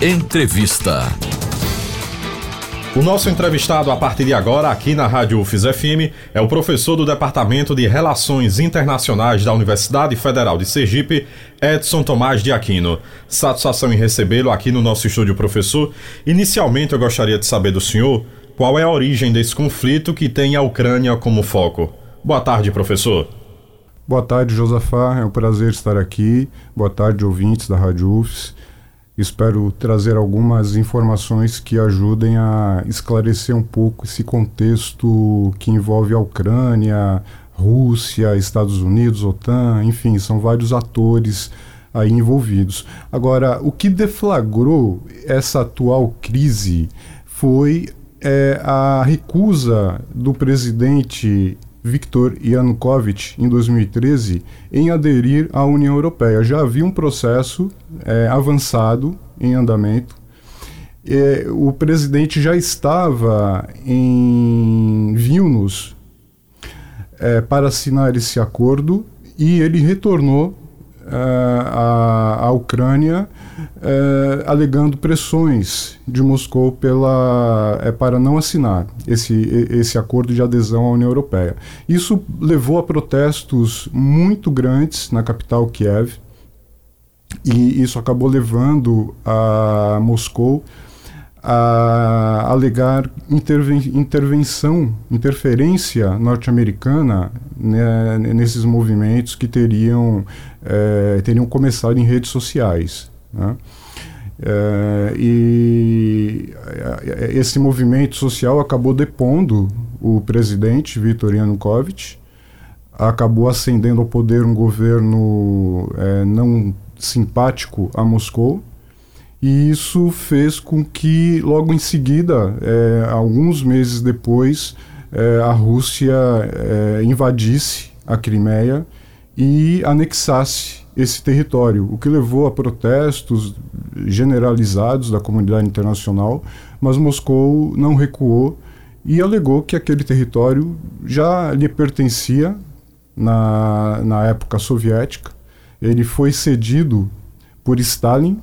Entrevista. O nosso entrevistado a partir de agora aqui na Rádio UFES FM é o professor do Departamento de Relações Internacionais da Universidade Federal de Sergipe, Edson Tomás de Aquino. Satisfação em recebê-lo aqui no nosso estúdio, professor. Inicialmente eu gostaria de saber do senhor qual é a origem desse conflito que tem a Ucrânia como foco. Boa tarde, professor. Boa tarde, Josafá. É um prazer estar aqui. Boa tarde, ouvintes da Rádio UFES. Espero trazer algumas informações que ajudem a esclarecer um pouco esse contexto que envolve a Ucrânia, Rússia, Estados Unidos, OTAN, enfim, são vários atores aí envolvidos. Agora, o que deflagrou essa atual crise foi é, a recusa do presidente Viktor Yanukovych, em 2013, em aderir à União Europeia. Já havia um processo é, avançado em andamento. É, o presidente já estava em Vilnius é, para assinar esse acordo e ele retornou à, à Ucrânia é, alegando pressões de Moscou pela, é, para não assinar esse, esse acordo de adesão à União Europeia. Isso levou a protestos muito grandes na capital Kiev e isso acabou levando a Moscou a alegar interven intervenção, interferência norte-americana né, nesses movimentos que teriam, é, teriam começado em redes sociais. Né? É, e é, esse movimento social acabou depondo o presidente Viktor Yanukovych, acabou ascendendo ao poder um governo é, não simpático a Moscou, e isso fez com que, logo em seguida, é, alguns meses depois, é, a Rússia é, invadisse a Crimeia e anexasse esse território, o que levou a protestos generalizados da comunidade internacional, mas Moscou não recuou e alegou que aquele território já lhe pertencia na, na época soviética. Ele foi cedido por Stalin,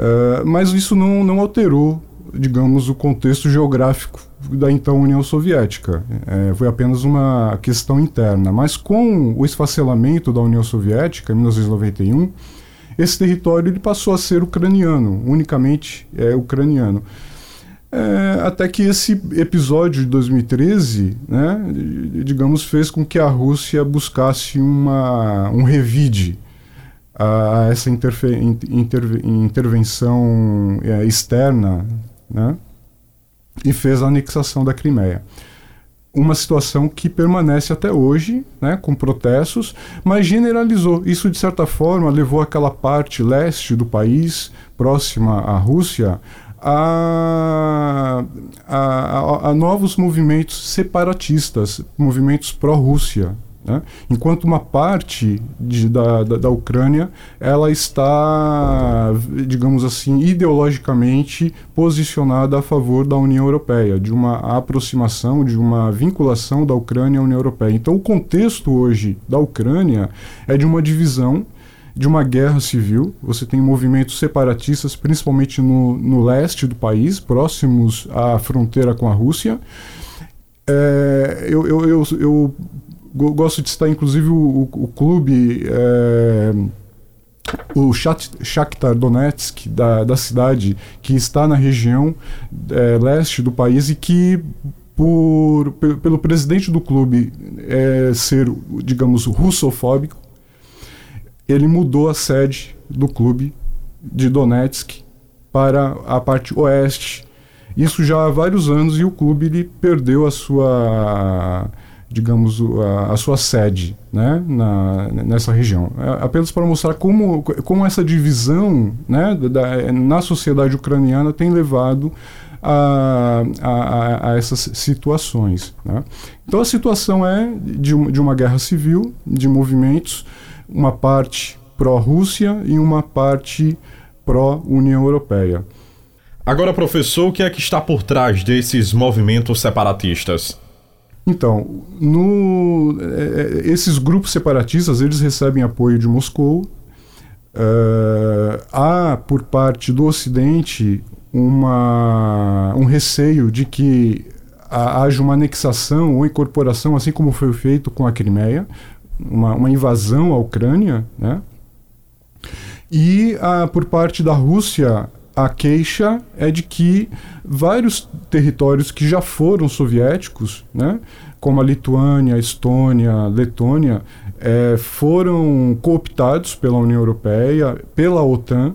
uh, mas isso não, não alterou, digamos, o contexto geográfico da então União Soviética. É, foi apenas uma questão interna. Mas com o esfacelamento da União Soviética, em 1991, esse território ele passou a ser ucraniano, unicamente é, ucraniano. É, até que esse episódio de 2013, né, digamos, fez com que a Rússia buscasse uma, um revide a, essa interfe, inter, intervenção é, externa, né, e fez a anexação da Crimeia. Uma situação que permanece até hoje, né, com protestos, mas generalizou. Isso, de certa forma, levou aquela parte leste do país, próxima à Rússia, a, a, a, a novos movimentos separatistas, movimentos pró-Rússia, né? Enquanto uma parte de, da, da, da, Ucrânia ela está, digamos assim, ideologicamente posicionada a favor da União Europeia, de uma aproximação, de uma vinculação da Ucrânia à União Europeia. Então, o contexto hoje da Ucrânia é de uma divisão de uma guerra civil. Você tem movimentos separatistas, principalmente no, no leste do país, próximos à fronteira com a Rússia. É, eu, eu, eu, eu gosto de citar inclusive o, o clube é, o Shakhtar Donetsk da, da cidade que está na região é, leste do país e que por, pelo presidente do clube é, ser digamos russofóbico ele mudou a sede do clube de Donetsk para a parte oeste. Isso já há vários anos e o clube ele perdeu a sua digamos, a, a, sua sede né, na, nessa região. É apenas para mostrar como, como essa divisão né, da, na sociedade ucraniana tem levado a, a, a essas situações. Né? Então a situação é de, de uma guerra civil, de movimentos, uma parte pró-Rússia e uma parte pró-União Europeia. Agora, professor, o que é que está por trás desses movimentos separatistas? Então, no, é, é, esses grupos separatistas eles recebem apoio de Moscou. Uh, há por parte do Ocidente uma, um receio de que haja uma anexação ou incorporação, assim como foi feito com a Crimeia, uma, uma invasão à Ucrânia, né? E a, por parte da Rússia, a queixa é de que vários territórios que já foram soviéticos, né, como a Lituânia, a Estônia, a Letônia, é, foram cooptados pela União Europeia, pela OTAN.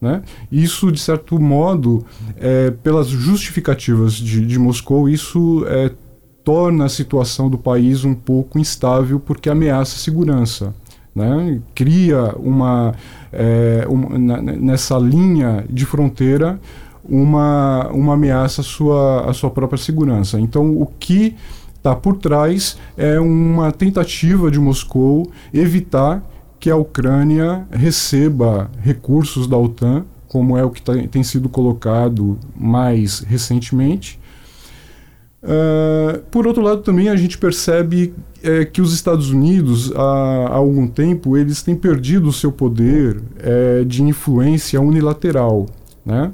Né? Isso, de certo modo, é, pelas justificativas de, de Moscou, isso é, torna a situação do país um pouco instável porque ameaça a segurança. Né? Cria uma, é, nessa linha de fronteira uma, uma ameaça à sua, à sua própria segurança. Então, o que está por trás é uma tentativa de Moscou evitar que a Ucrânia receba recursos da OTAN, como é o que tá, tem sido colocado mais recentemente. Uh, por outro lado, também a gente percebe é, que os Estados Unidos, há, há, algum tempo, eles têm perdido o seu poder é, de influência unilateral. Né?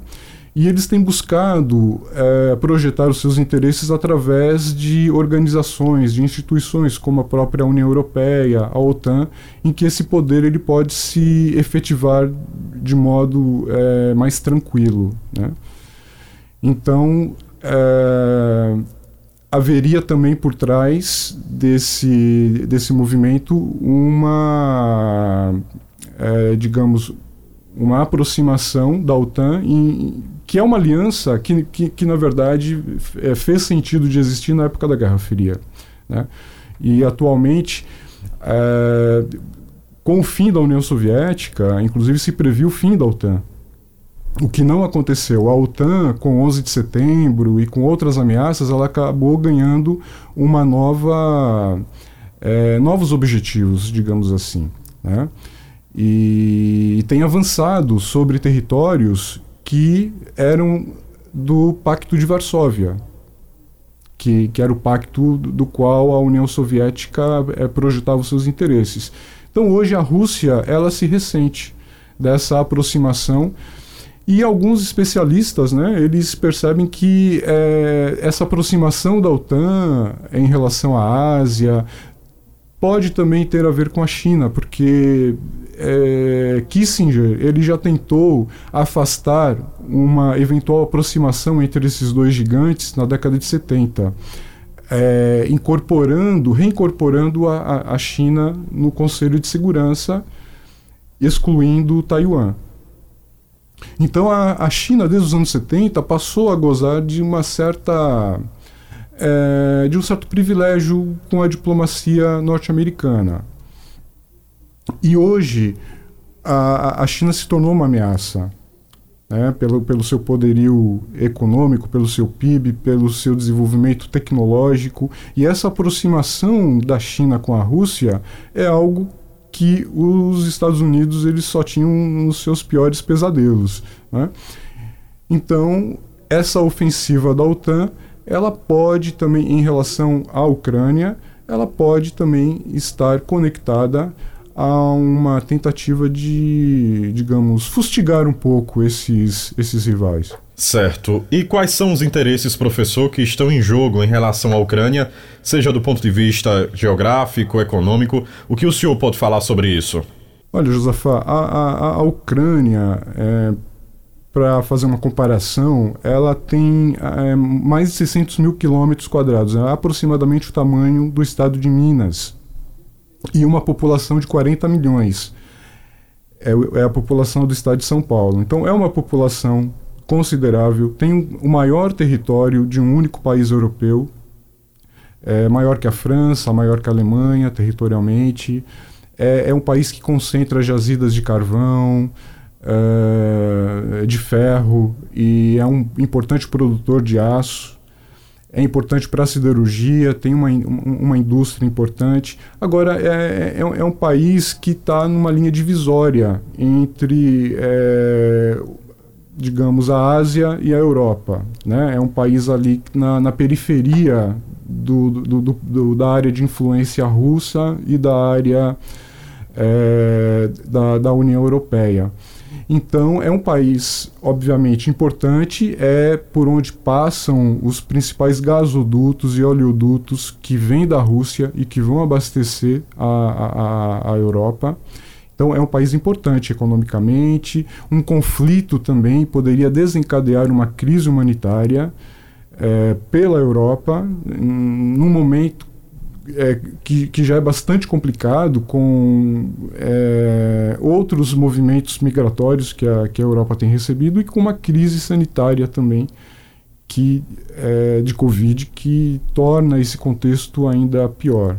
E eles têm buscado é, projetar os seus interesses através de organizações, de instituições como a própria União Europeia, a OTAN, em que esse poder ele pode se efetivar de modo é, mais tranquilo. Né? Então, é, haveria também por trás desse, desse movimento uma, é, digamos, uma aproximação da OTAN em, que é uma aliança que, que, que na verdade, é, fez sentido de existir na época da Guerra Fria. Né? E atualmente, é, com o fim da União Soviética, inclusive se previu o fim da OTAN. O que não aconteceu. A OTAN, com 11 de setembro e com outras ameaças, ela acabou ganhando uma nova, é, novos objetivos, digamos assim. Né? E, e tem avançado sobre territórios que eram do Pacto de Varsóvia, que, que era o pacto do, qual a União Soviética é, projetava os seus interesses. Então hoje a Rússia ela se ressente dessa aproximação e alguns especialistas, né, eles percebem que é, essa aproximação da OTAN em relação à Ásia pode também ter a ver com a China, porque é, Kissinger ele já tentou afastar uma eventual aproximação entre esses dois gigantes na década de 70, é, incorporando, reincorporando a, a China no Conselho de Segurança, excluindo Taiwan. Então a, a China, desde os anos 70, passou a gozar de uma certa é, de um certo privilégio com a diplomacia norte-americana. E hoje a, a China se tornou uma ameaça. Né, pelo, pelo seu poderio econômico, pelo seu PIB, pelo seu desenvolvimento tecnológico. E essa aproximação da China com a Rússia é algo que os Estados Unidos eles só tinham nos seus piores pesadelos. Né? Então, essa ofensiva da OTAN, ela pode também, em relação à Ucrânia, ela pode também estar conectada a uma tentativa de, digamos, fustigar um pouco esses, esses rivais. Certo. E quais são os interesses, professor, que estão em jogo em relação à Ucrânia, seja do ponto de vista geográfico, econômico? O que o senhor pode falar sobre isso? Olha, Josafá, a, a, a Ucrânia, é, para fazer uma comparação, ela tem é, mais de 600 mil quilômetros quadrados, é aproximadamente o tamanho do estado de Minas e uma população de 40 milhões. É, é, a população do estado de São Paulo. Então, é uma população considerável, tem o maior território de um único país europeu, é maior que a França, maior que a Alemanha territorialmente. É, é um país que concentra jazidas de carvão, é, de ferro e é um importante produtor de aço é importante para a siderurgia, tem uma, uma indústria importante. Agora, é, é, é um país que está numa linha divisória entre, é, digamos, a Ásia e a Europa. Né? É um país ali na, na periferia do, do, do, do, da área de influência russa e da área é, da, da União Europeia. Então, é um país, obviamente, importante, é por onde passam os principais gasodutos e oleodutos que vêm da Rússia e que vão abastecer a, a, a Europa. Então, é um país importante economicamente. Um conflito também poderia desencadear uma crise humanitária é, pela Europa, num momento é, que, que, já é bastante complicado com é, outros movimentos migratórios que a, que a Europa tem recebido e com uma crise sanitária também que, é, de Covid que torna esse contexto ainda pior.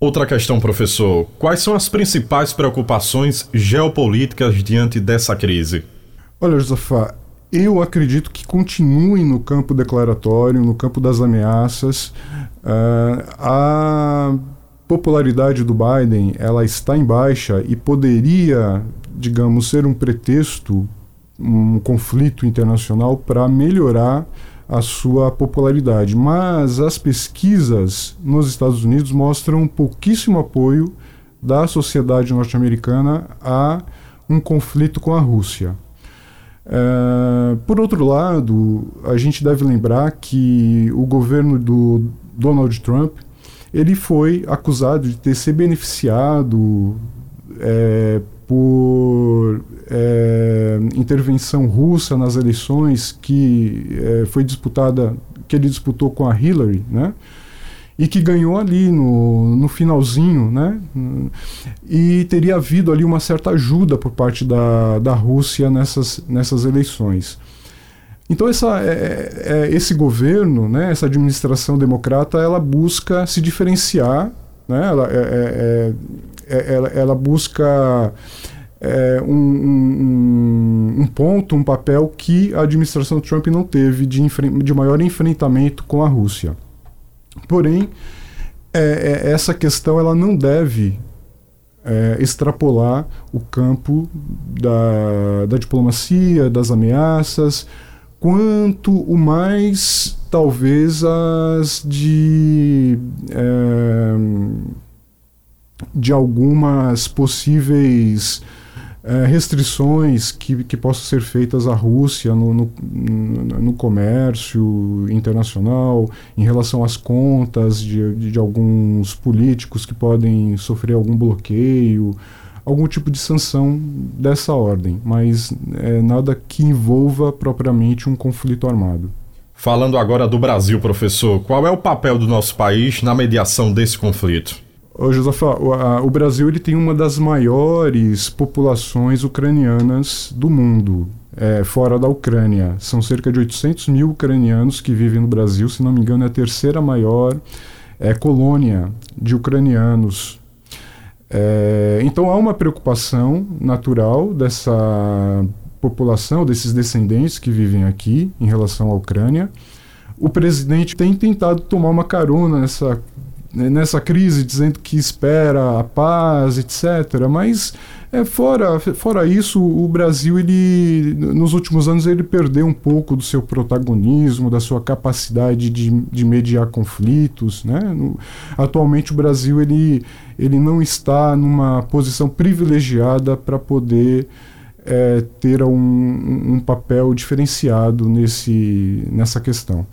Outra questão, professor: quais são as principais preocupações geopolíticas diante dessa crise? Olha, Josafá, eu acredito que continuem no campo declaratório, no campo das ameaças. Uh, a popularidade do Biden ela está em baixa e poderia, digamos, ser um pretexto, um conflito internacional para melhorar a sua popularidade. Mas as pesquisas nos Estados Unidos mostram pouquíssimo apoio da sociedade norte-americana a um conflito com a Rússia. Uh, por outro lado, a gente deve lembrar que o governo do Donald Trump ele foi acusado de ter se beneficiado é, por é, intervenção russa nas eleições que é, foi disputada que ele disputou com a Hillary, né? e que ganhou ali no, no finalzinho, né? E teria havido ali uma certa ajuda por parte da, da Rússia nessas, nessas eleições. Então essa, é, é, é esse governo, né, essa administração democrata, ela busca se diferenciar, né? ela, é, é, é ela, ela busca um, um, um, ponto, um papel que a administração Trump não teve de, de maior enfrentamento com a Rússia. Porém, é, é, essa questão ela não deve é, extrapolar o campo da, da diplomacia, das ameaças, quanto o mais talvez as de é, de algumas possíveis é, restrições que, que possam ser feitas à Rússia no, no, no, comércio internacional, em relação às contas de, de, de, alguns políticos que podem sofrer algum bloqueio, algum tipo de sanção dessa ordem, mas é, nada que envolva propriamente um conflito armado. Falando agora do Brasil, professor, qual é o papel do nosso país na mediação desse conflito? Ô, o, a, o Brasil ele tem uma das maiores populações ucranianas do mundo, é, fora da Ucrânia. São cerca de 800 mil ucranianos que vivem no Brasil, se não me engano, é a terceira maior é, colônia de ucranianos. É, então há uma preocupação natural dessa população, desses descendentes que vivem aqui em relação à Ucrânia. O presidente tem tentado tomar uma carona nessa nessa crise dizendo que espera a paz, etc. Mas é, fora, fora isso, o Brasil ele nos últimos anos ele perdeu um pouco do seu protagonismo, da sua capacidade de, de mediar conflitos, né? No, atualmente o Brasil ele, ele não está numa posição privilegiada para poder é, ter um, um papel diferenciado nesse, nessa questão.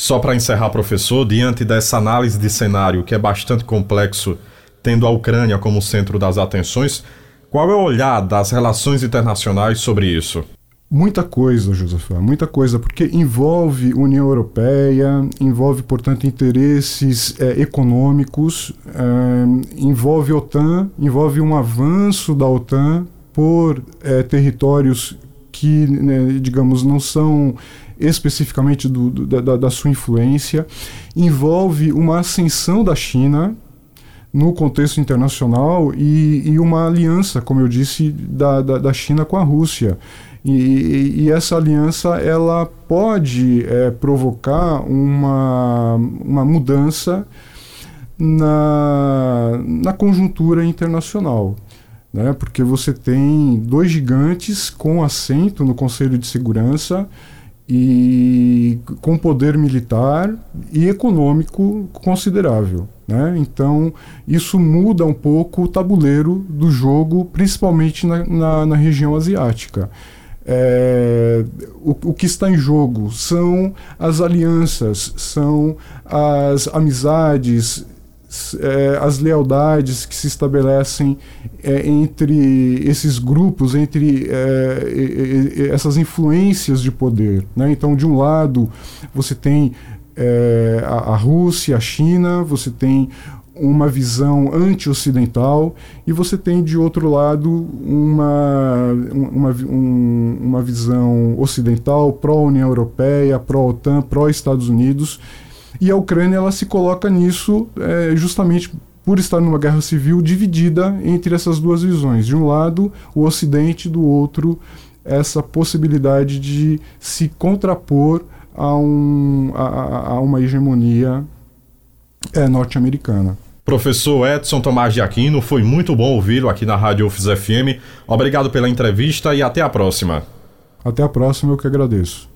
Só para encerrar, professor, diante dessa análise de cenário que é bastante complexo, tendo a Ucrânia como centro das atenções, qual é o olhar das relações internacionais sobre isso? Muita coisa, Josafá, muita coisa, porque envolve União Europeia, envolve, portanto, interesses é, econômicos, é, envolve OTAN, envolve um avanço da OTAN por é, territórios que, né, digamos, não são especificamente do, do, da, da sua influência, envolve uma ascensão da China no contexto internacional e, e, uma aliança, como eu disse, da, da, da China com a Rússia. E, e, essa aliança ela pode é, provocar uma, uma mudança na, na conjuntura internacional. Né? Porque você tem dois gigantes com assento no Conselho de Segurança e com poder militar e econômico considerável. Né? Então, isso muda um pouco o tabuleiro do jogo, principalmente na, na, na região asiática. É, o, o, que está em jogo são as alianças, são as amizades, é, as lealdades que se estabelecem é, entre esses grupos, entre é, essas influências de poder. Né? Então, de um lado, você tem a, a Rússia, a China, você tem uma visão anti-ocidental e você tem de outro lado uma, uma, um, uma visão ocidental pró-União Europeia, pró-OTAN, pró-Estados Unidos e a Ucrânia ela se coloca nisso é, justamente por estar numa guerra civil dividida entre essas duas visões. De um lado, o Ocidente, do outro, essa possibilidade de se contrapor a, um, a, a uma hegemonia é, norte-americana. Professor Edson Tomás de Aquino, foi muito bom ouvi-lo aqui na Rádio UFS FM. Obrigado pela entrevista e até a próxima. Até a próxima, eu que agradeço.